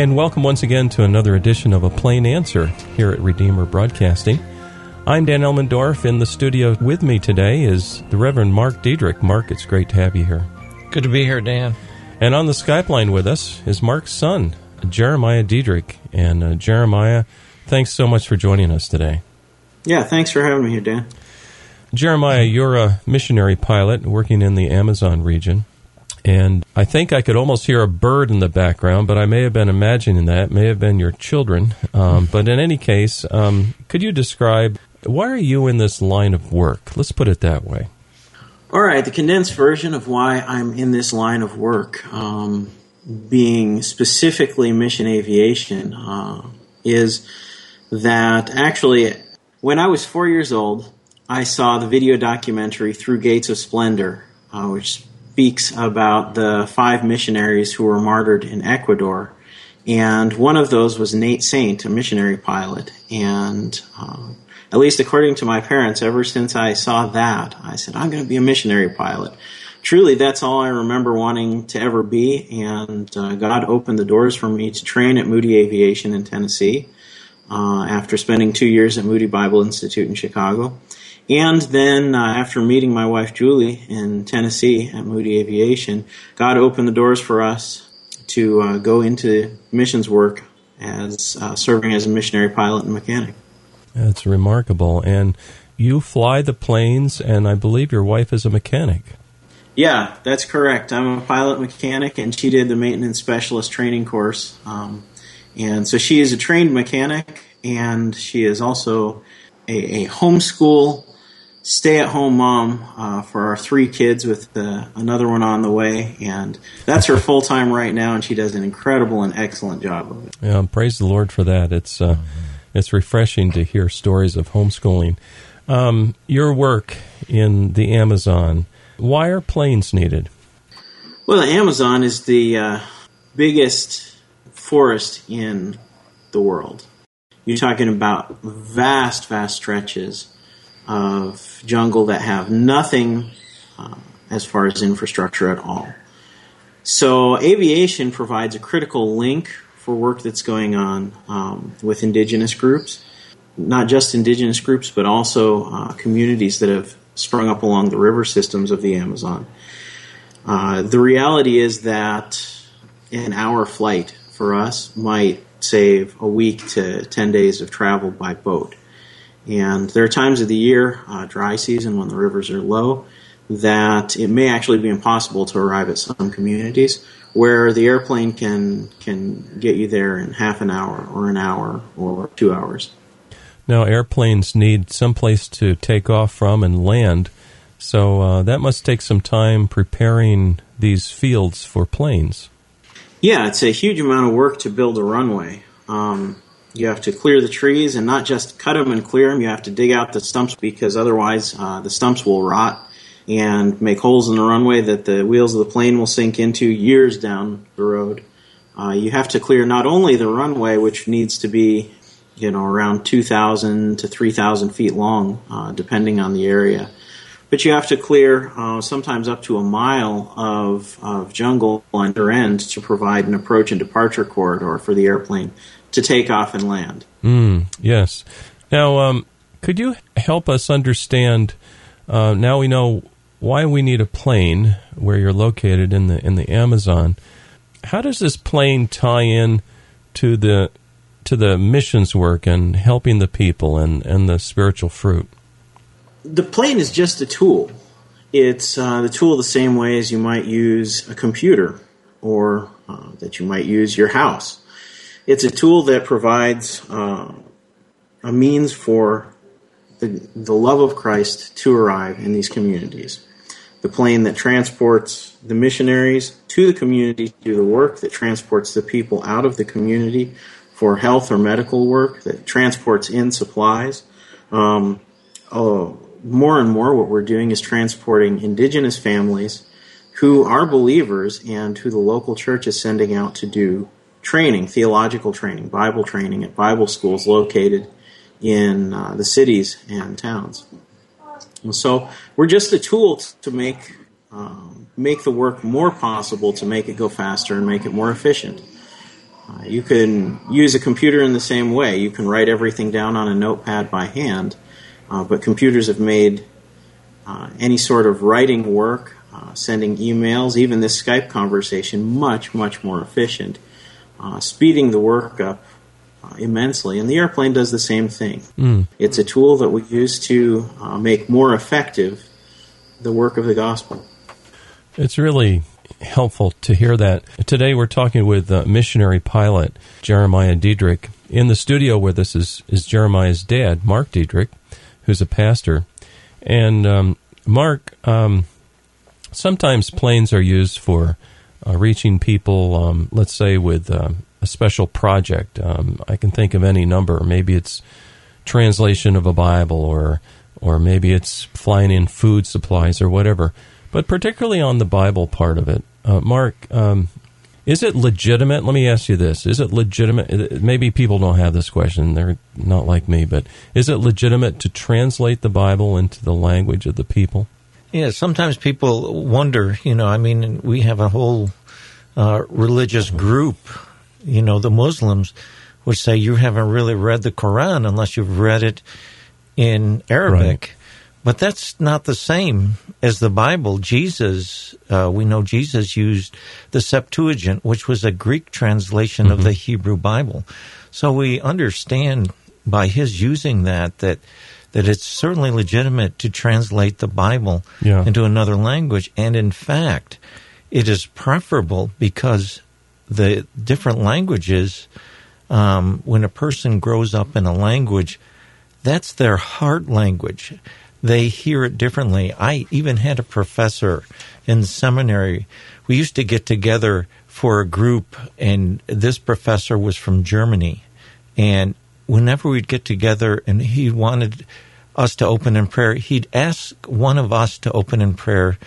And welcome once again to another edition of A Plain Answer here at Redeemer Broadcasting. I'm Dan Elmendorf. In the studio with me today is the Reverend Mark Diedrich. Mark, it's great to have you here. Good to be here, Dan. And on the Skype line with us is Mark's son, Jeremiah Diedrich. And uh, Jeremiah, thanks so much for joining us today. Yeah, thanks for having me here, Dan. Jeremiah, you're a missionary pilot working in the Amazon region. And I think I could almost hear a bird in the background, but I may have been imagining that. It may have been your children. Um, but in any case, um, could you describe why are you in this line of work? Let's put it that way. All right, the condensed version of why I'm in this line of work, um, being specifically mission aviation, uh, is that actually when I was four years old, I saw the video documentary Through Gates of Splendor, uh, which speaks about the five missionaries who were martyred in Ecuador. And one of those was Nate Saint, a missionary pilot. And uh, at least according to my parents, ever since I saw that, I said, I'm going to be a missionary pilot. Truly, that's all I remember wanting to ever be. And uh, God opened the doors for me to train at Moody Aviation in Tennessee uh, after spending two years at Moody Bible Institute in Chicago. And then uh, after meeting my wife Julie in Tennessee at Moody Aviation, God opened the doors for us to uh, go into missions work as uh, serving as a missionary pilot and mechanic. That's remarkable. And you fly the planes, and I believe your wife is a mechanic. Yeah, that's correct. I'm a pilot mechanic, and she did the maintenance specialist training course. Um, and so she is a trained mechanic, and she is also a, a homeschool stay at home mom uh, for our three kids with uh, another one on the way. And that's her full time right now, and she does an incredible and excellent job of it. Yeah, praise the Lord for that. It's, uh, it's refreshing to hear stories of homeschooling. Um, your work in the Amazon, why are planes needed? Well, the Amazon is the uh, biggest forest in the world. You're talking about vast, vast stretches of jungle that have nothing uh, as far as infrastructure at all. So, aviation provides a critical link for work that's going on um, with indigenous groups, not just indigenous groups, but also uh, communities that have sprung up along the river systems of the Amazon. Uh, the reality is that an hour flight for us might save a week to 10 days of travel by boat. And there are times of the year, uh, dry season, when the rivers are low, that it may actually be impossible to arrive at some communities where the airplane can can get you there in half an hour or an hour or two hours. Now, airplanes need some place to take off from and land, so uh, that must take some time preparing these fields for planes. Yeah, it's a huge amount of work to build a runway. Um, you have to clear the trees and not just cut them and clear them. You have to dig out the stumps because otherwise uh, the stumps will rot and make holes in the runway that the wheels of the plane will sink into years down the road. Uh, you have to clear not only the runway, which needs to be, you know, around 2,000 to 3,000 feet long, uh, depending on the area, but you have to clear uh, sometimes up to a mile of, of jungle your end to provide an approach and departure corridor for the airplane to take off and land. Mm, yes. Now, um, could you help us understand? Uh, now we know why we need a plane where you're located in the in the Amazon. How does this plane tie in to the to the missions work and helping the people and, and the spiritual fruit? The plane is just a tool. It's uh, the tool the same way as you might use a computer or uh, that you might use your house. It's a tool that provides uh, a means for the, the love of Christ to arrive in these communities. The plane that transports the missionaries to the community to do the work, that transports the people out of the community for health or medical work, that transports in supplies. Um, oh, more and more, what we're doing is transporting indigenous families who are believers and who the local church is sending out to do training, theological training, Bible training at Bible schools located in uh, the cities and towns. And so we're just a tool to make um, make the work more possible, to make it go faster and make it more efficient. Uh, you can use a computer in the same way. You can write everything down on a notepad by hand, uh, but computers have made uh, any sort of writing work, uh, sending emails, even this Skype conversation, much, much more efficient, speeding the work up uh, immensely. And the airplane does the same thing. Mm. It's a tool that we use to make more effective the work of the gospel. It's really helpful to hear that. Today we're talking with uh, missionary pilot Jeremiah Diedrich. In the studio with us is, is Jeremiah's dad, Mark Diedrich, who's a pastor. And um, Mark, um, sometimes planes are used for uh, reaching people, um, let's say with uh, a special project. Um, I can think of any number. Maybe it's translation of a Bible or or maybe it's flying in food supplies or whatever. But particularly on the Bible part of it, uh, Mark, um, is it legitimate? Let me ask you this: Is it legitimate? Uh, maybe people don't have this question; they're not like me. But is it legitimate to translate the Bible into the language of the people? Yeah, sometimes people wonder. You know, I mean, we have a whole uh, religious group. You know, the Muslims would say you haven't really read the Quran unless you've read it in Arabic. Right. But that's not the same as the Bible. Jesus, uh, we know Jesus used the Septuagint, which was a Greek translation mm-hmm. of the Hebrew Bible. So we understand by his using that that that it's certainly legitimate to translate the Bible yeah. into another language, and in fact, it is preferable because the different languages. Um, when a person grows up in a language, that's their heart language they hear it differently. I even had a professor in seminary. We used to get together for a group, and this professor was from Germany. And whenever we'd get together and he wanted us to open in prayer, he'd ask one of us to open in prayer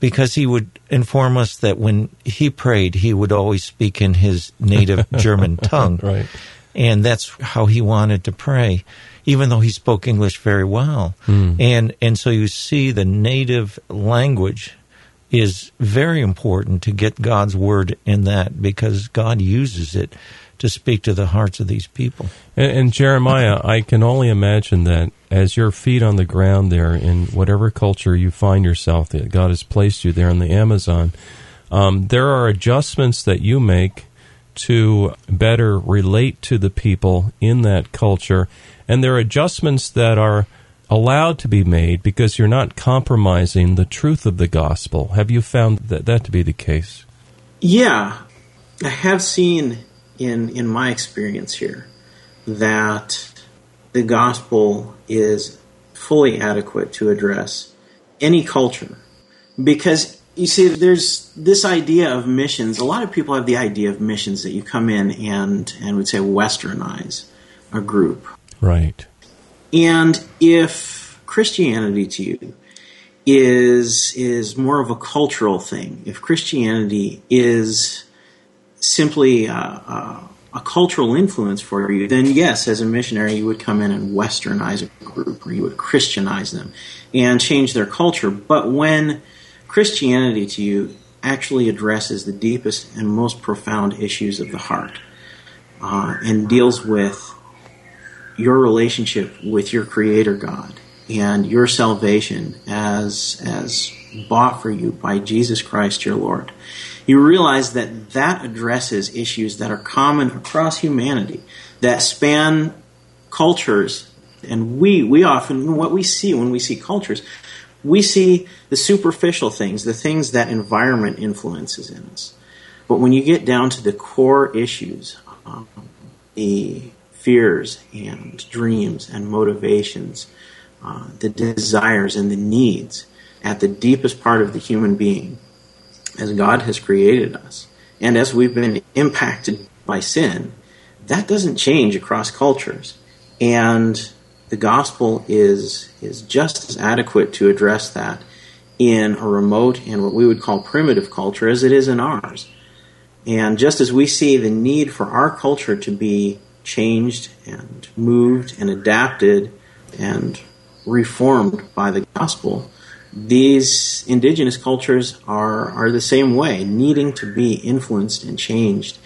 because he would inform us that when he prayed, he would always speak in his native German tongue. Right. And that's how he wanted to pray even though he spoke English very well. Mm. And and so you see the native language is very important to get God's word in that because God uses it to speak to the hearts of these people. And, and Jeremiah, I can only imagine that as your feet on the ground there in whatever culture you find yourself, that God has placed you there in the Amazon, um, there are adjustments that you make to better relate to the people in that culture and there are adjustments that are allowed to be made because you're not compromising the truth of the gospel. Have you found that, that to be the case? Yeah, I have seen in in my experience here that the gospel is fully adequate to address any culture. Because you see there's this idea of missions. A lot of people have the idea of missions that you come in and and would say westernize a group. Right. And if Christianity to you is is more of a cultural thing, if Christianity is simply a, a, a, cultural influence for you, then yes, as a missionary, you would come in and westernize a group, or you would Christianize them and change their culture. But when Christianity to you actually addresses the deepest and most profound issues of the heart uh, and deals with your relationship with your creator God and your salvation as as bought for you by Jesus Christ your Lord. You realize that that addresses issues that are common across humanity that span cultures and we we often what we see when we see cultures we see the superficial things, the things that environment influences in us. But when you get down to the core issues, um, the fears and dreams and motivations, uh, the desires and the needs at the deepest part of the human being as God has created us. And as we've been impacted by sin, that doesn't change across cultures. And the gospel is, is just as adequate to address that in a remote and what we would call primitive culture as it is in ours. And just as we see the need for our culture to be changed and moved and adapted and reformed by the gospel, these indigenous cultures are, are the same way, needing to be influenced and changed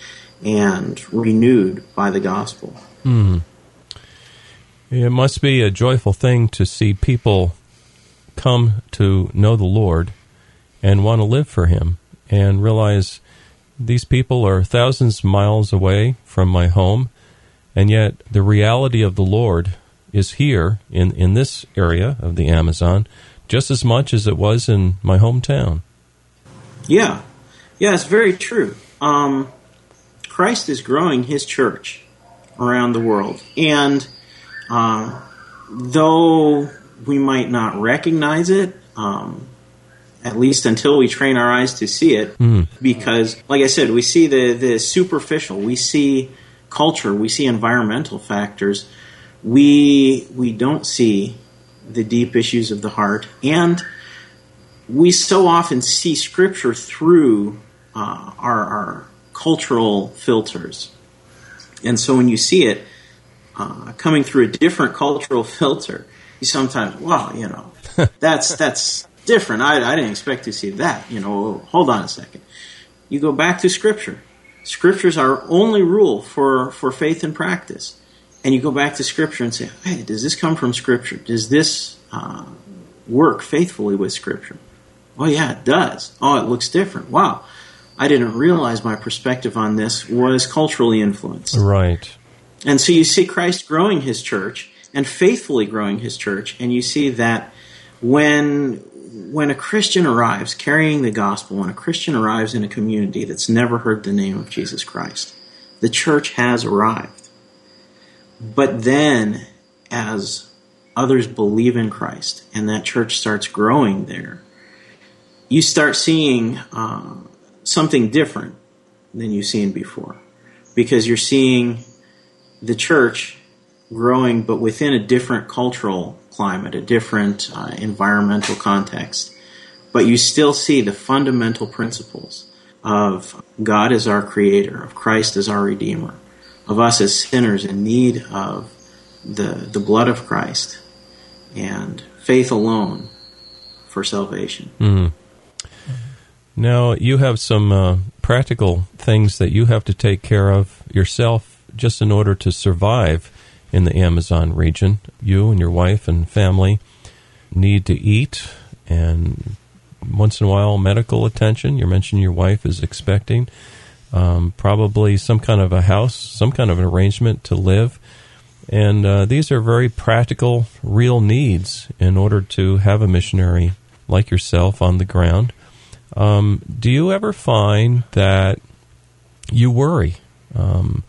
and renewed by the gospel. Hmm. It must be a joyful thing to see people come to know the Lord and want to live for Him and realize these people are thousands of miles away from my home, and yet the reality of the Lord is here in, in this area of the Amazon just as much as it was in my hometown. Yeah, yeah, it's very true. Um, Christ is growing His church around the world, and uh, though we might not recognize it, um, at least until we train our eyes to see it, mm. because, like I said, we see the, the superficial, we see culture, we see environmental factors, we we don't see the deep issues of the heart, and we so often see Scripture through uh, our, our cultural filters, and so when you see it uh, coming through a different cultural filter, you sometimes, well, you know, that's that's different. I, I didn't expect to see that. You know, hold on a second. You go back to Scripture. Scripture's our only rule for, for faith and practice. And you go back to Scripture and say, hey, does this come from Scripture? Does this uh, work faithfully with Scripture? Oh, yeah, it does. Oh, it looks different. Wow. I didn't realize my perspective on this was culturally influenced. Right. And so you see Christ growing his church and faithfully growing his church, and you see that when when a Christian arrives carrying the gospel, when a Christian arrives in a community that's never heard the name of Jesus Christ, the church has arrived. But then, as others believe in Christ and that church starts growing there, you start seeing uh, something different than you've seen before. Because you're seeing the church growing, but within a different cultural climate, a different uh, environmental context. But you still see the fundamental principles of God as our creator, of Christ as our redeemer, of us as sinners in need of the, the blood of Christ and faith alone for salvation. Mm-hmm. Now, you have some uh, practical things that you have to take care of yourself just in order to survive in the Amazon region. You and your wife and family need to eat and once in a while medical attention. You mentioned your wife is expecting. Um, probably some kind of a house, some kind of an arrangement to live. And uh, these are very practical, real needs in order to have a missionary like yourself on the ground. Um, do you ever find that you worry? Um,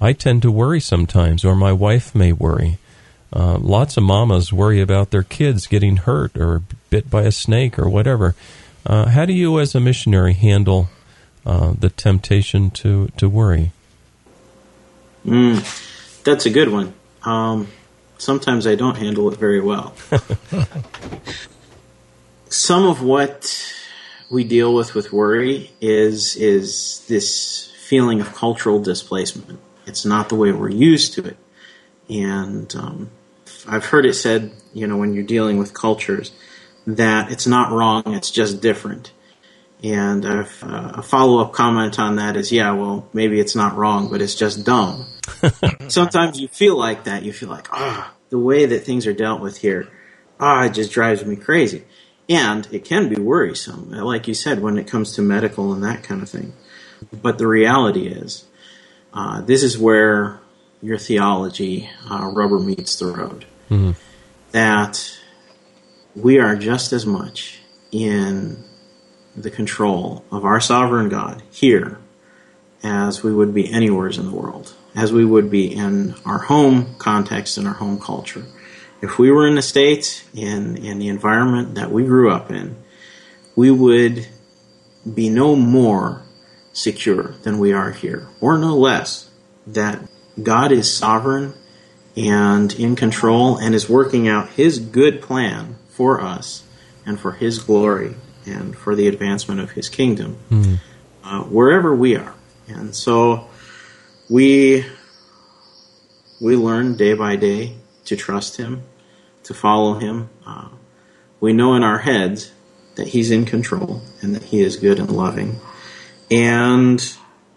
I tend to worry sometimes, or my wife may worry. Uh, lots of mamas worry about their kids getting hurt or bit by a snake or whatever. Uh, how do you, as a missionary, handle uh, the temptation to, to worry? Mm, that's a good one. Um, sometimes I don't handle it very well. Some of what we deal with with worry is is this feeling of cultural displacement. It's not the way we're used to it. And um, I've heard it said, you know, when you're dealing with cultures, that it's not wrong, it's just different. And a follow up comment on that is, yeah, well, maybe it's not wrong, but it's just dumb. Sometimes you feel like that. You feel like, ah, oh, the way that things are dealt with here, ah, oh, it just drives me crazy. And it can be worrisome, like you said, when it comes to medical and that kind of thing. But the reality is, uh, this is where your theology uh, rubber meets the road. Mm-hmm. That we are just as much in the control of our sovereign God here as we would be anywhere in the world, as we would be in our home context and our home culture. If we were in the States, in, in the environment that we grew up in, we would be no more secure than we are here, or no less, that God is sovereign and in control and is working out His good plan for us and for His glory and for the advancement of His kingdom mm. uh, wherever we are. And so we we learn day by day to trust Him, to follow Him. Uh, we know in our heads that He's in control and that He is good and loving and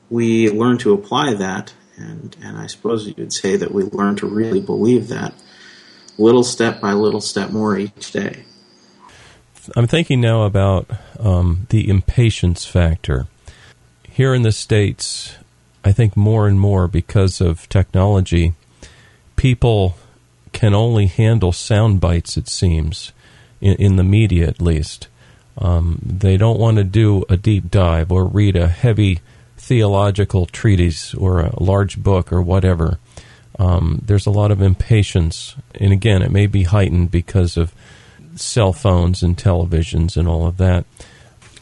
we learn to apply that, and, and I suppose you would say that we learn to really believe that little step by little step more each day. I'm thinking now about um, the impatience factor. Here in the States, I think more and more because of technology, people can only handle sound bites, it seems, in, in the media at least. Um, they don't want to do a deep dive or read a heavy theological treatise or a large book or whatever. Um, there's a lot of impatience, and again, it may be heightened because of cell phones and televisions and all of that.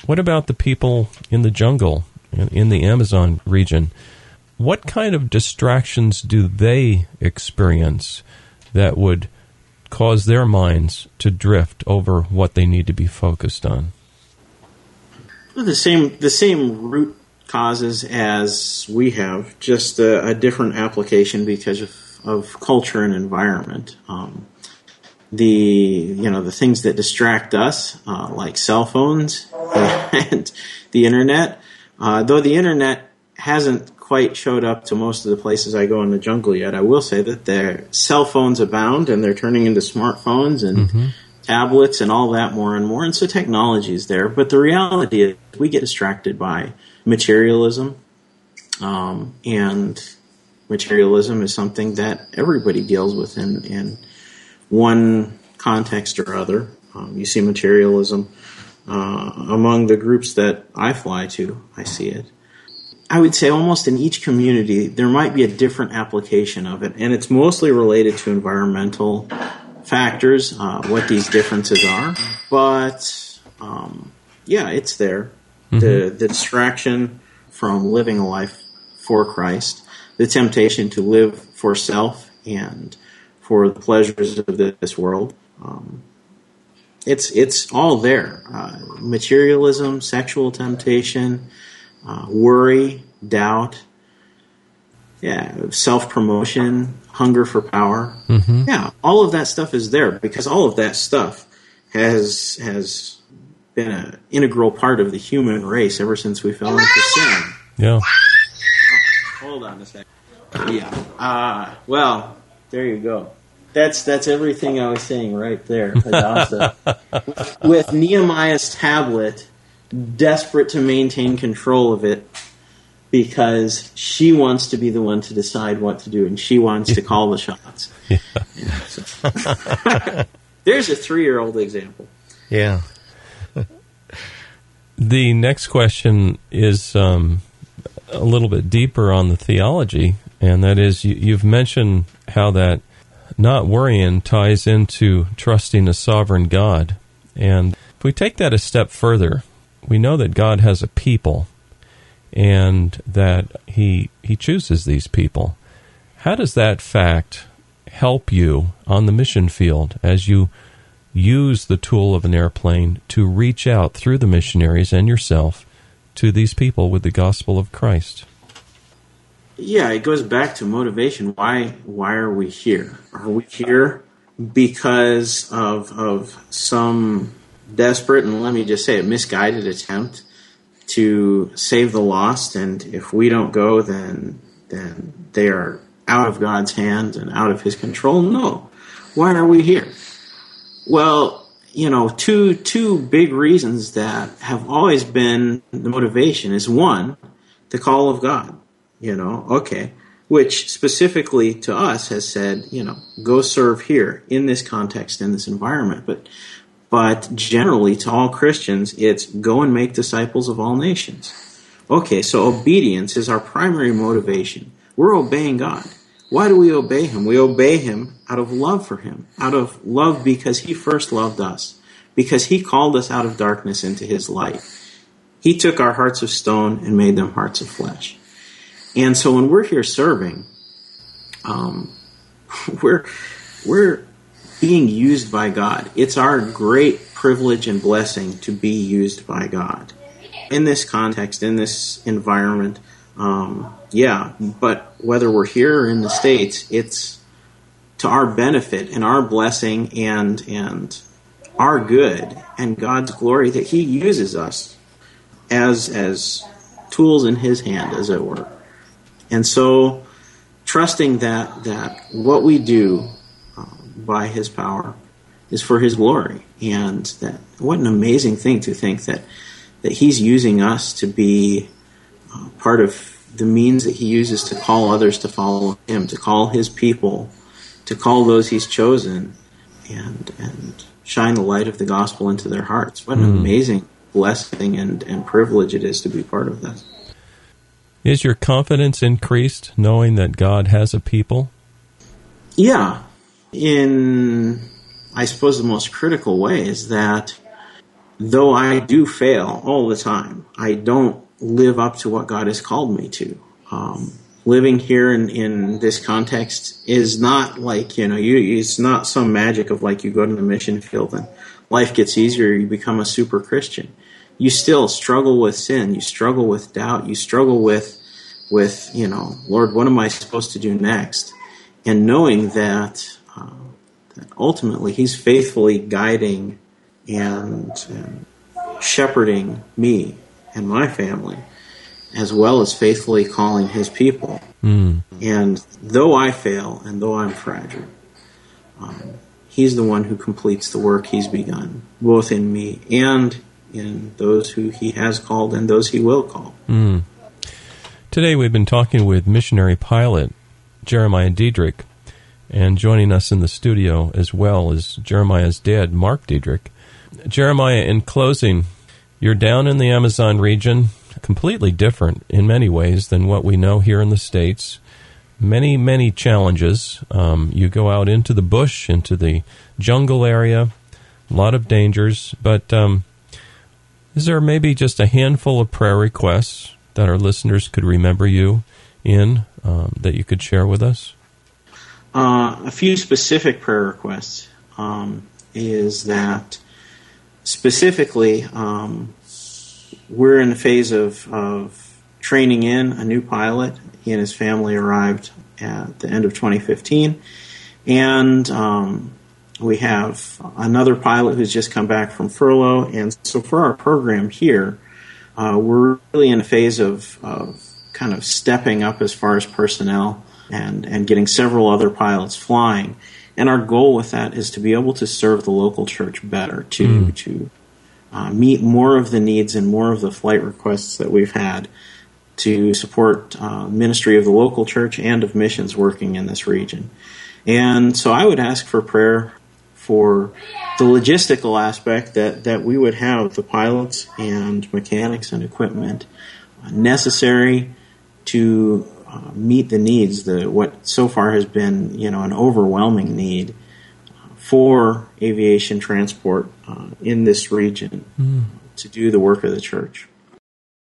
What about the people in the jungle, in the Amazon region? What kind of distractions do they experience that would cause their minds to drift over what they need to be focused on? The same the same root causes as we have, just a, a different application because of, of culture and environment. Um, the you know the things that distract us, uh, like cell phones and the internet. Uh, though the internet hasn't quite showed up to most of the places I go in the jungle yet. I will say that their cell phones abound and they're turning into smartphones and mm-hmm. tablets and all that more and more. And so technology is there. But the reality is we get distracted by materialism. Um, and materialism is something that everybody deals with in, in one context or other. Um, you see materialism uh, among the groups that I fly to. I see it. I would say almost in each community, there might be a different application of it, and it's mostly related to environmental factors, uh, what these differences are. But um, yeah, it's there. Mm-hmm. The, the distraction from living a life for Christ, the temptation to live for self and for the pleasures of this world. Um, it's it's all there. Uh, materialism, sexual temptation, uh, worry, doubt, yeah, self promotion, hunger for power. Mm-hmm. Yeah, all of that stuff is there because all of that stuff has has been an integral part of the human race ever since we fell into sin. Yeah. Oh, hold on a second. Yeah. Uh, well, there you go. That's that's everything I was saying right there, With Nehemiah's tablet desperate to maintain control of it because she wants to be the one to decide what to do and she wants to call the shots. Yeah. Yeah, so. There's a three year old example. Yeah. the next question is um, a little bit deeper on the theology, and that is you, you've mentioned how that not worrying ties into trusting a sovereign God. And if we take that a step further, we know that God has a people and that he he chooses these people. How does that fact help you on the mission field as you use the tool of an airplane to reach out through the missionaries and yourself to these people with the gospel of Christ? Yeah, it goes back to motivation. Why why are we here? Are we here because of of some desperate and let me just say a misguided attempt to save the lost? And if we don't go then then they are out of God's hands and out of his control? No. Why are we here? Well you know two two big reasons that have always been the motivation is one the call of God you know okay which specifically to us has said you know go serve here in this context in this environment but but generally, to all Christians, it's go and make disciples of all nations. Okay, so obedience is our primary motivation. We're obeying God. Why do we obey Him? We obey Him out of love for Him, out of love because He first loved us, because He called us out of darkness into His light. He took our hearts of stone and made them hearts of flesh. And so when we're here serving, um, we're we're being used by God. It's our great privilege and blessing to be used by God. In this context, in this environment, um, yeah, but whether we're here or in the States, it's to our benefit and our blessing and, and our good and God's glory that He uses us as, as tools in His hand, as it were. And so, trusting that that what we do uh, by His power is for His glory, and that what an amazing thing to think that that He's using us to be uh, part of the means that He uses to call others to follow Him, to call His people, to call those He's chosen, and and shine the light of the gospel into their hearts. What an mm. amazing blessing and, and privilege it is to be part of this. Is your confidence increased knowing that God has a people? Yeah. In, I suppose, the most critical way is that though I do fail all the time, I don't live up to what God has called me to. Um, living here in, in this context is not like, you know, you, it's not some magic of like you go to the mission field and life gets easier, you become a super Christian. You still struggle with sin, you struggle with doubt, you struggle with, with, you know, Lord, what am I supposed to do next? And knowing that, uh, that ultimately He's faithfully guiding and, and shepherding me and my family as well as faithfully calling his people. Mm. And though I fail and though I'm fragile, um, he's the one who completes the work he's begun, both in me and in those who he has called and those he will call. Mm. Today we've been talking with missionary pilot Jeremiah Diedrich, and joining us in the studio as well is Jeremiah's dad, Mark Diedrich. Jeremiah, in closing, you're down in the Amazon region completely different in many ways than what we know here in the States. Many, many challenges. Um, you go out into the bush, into the jungle area, a lot of dangers, but um, is there maybe just a handful of prayer requests that our listeners could remember you in um, that you could share with us? Uh, a few specific prayer requests um, is that specifically um, we're in the phase of, of training in a new pilot. He and his family arrived at the end of 2015. And um, we have another pilot who's just come back from furlough. And so for our program here, uh, we're really in a phase of, of kind of stepping up as far as personnel and, and getting several other pilots flying. And our goal with that is to be able to serve the local church better, to, mm. to uh, meet more of the needs and more of the flight requests that we've had to support uh, ministry of the local church and of missions working in this region. And so I would ask for prayer for the logistical aspect that, that we would have the pilots and mechanics and equipment necessary to uh, meet the needs, the what so far has been you know an overwhelming need for aviation transport uh, in this region mm. to do the work of the church.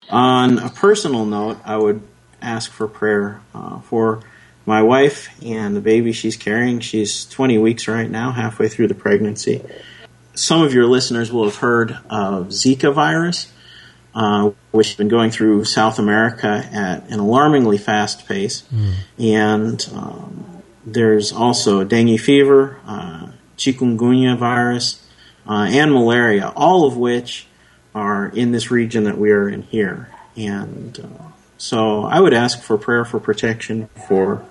On a personal note, I would ask for prayer uh, for my wife and the baby she's carrying. She's 20 weeks right now, halfway through the pregnancy. Some of your listeners will have heard of Zika virus, uh, which has been going through South America at an alarmingly fast pace. Mm. And um, there's also dengue fever, uh, chikungunya virus, uh, and malaria, all of which are in this region that we are in here. And uh, so I would ask for prayer for protection for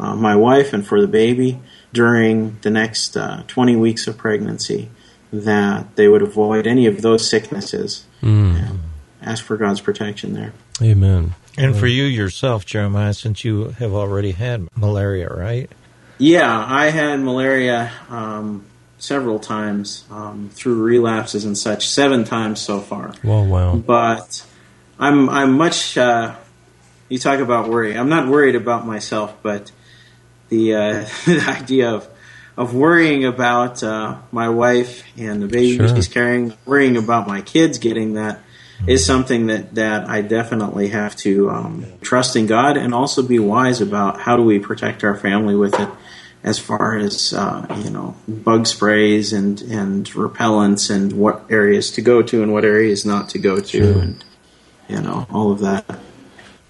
uh, my wife and for the baby during the next uh, 20 weeks of pregnancy, that they would avoid any of those sicknesses. Mm. ask for God's protection there. Amen. And for you yourself, Jeremiah, since you have already had malaria, right? Yeah, I had malaria um, several times um, through relapses and such, seven times so far. Wow, wow! But I'm I'm much. Uh, you talk about worry. I'm not worried about myself, but the, uh, the idea of of worrying about uh, my wife and the baby sure. she's carrying, worrying about my kids getting that is something that, that I definitely have to um, trust in God and also be wise about how do we protect our family with it as far as uh, you know bug sprays and and repellents and what areas to go to and what areas not to go to sure. and you know all of that.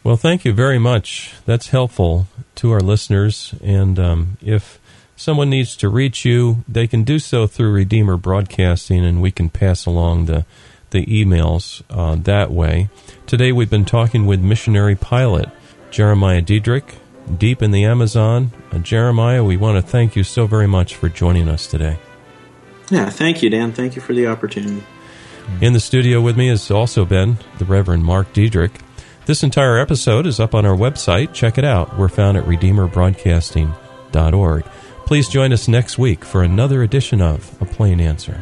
Well, thank you very much. That's helpful to our listeners. And um, if someone needs to reach you, they can do so through Redeemer Broadcasting, and we can pass along the the emails uh, that way. Today we've been talking with missionary pilot Jeremiah Diedrich, deep in the Amazon. Uh, Jeremiah, we want to thank you so very much for joining us today. Yeah, thank you, Dan. Thank you for the opportunity. In the studio with me has also been the Reverend Mark Diedrich. This entire episode is up on our website. Check it out. We're found at RedeemerBroadcasting.org. Please join us next week for another edition of A Plain Answer.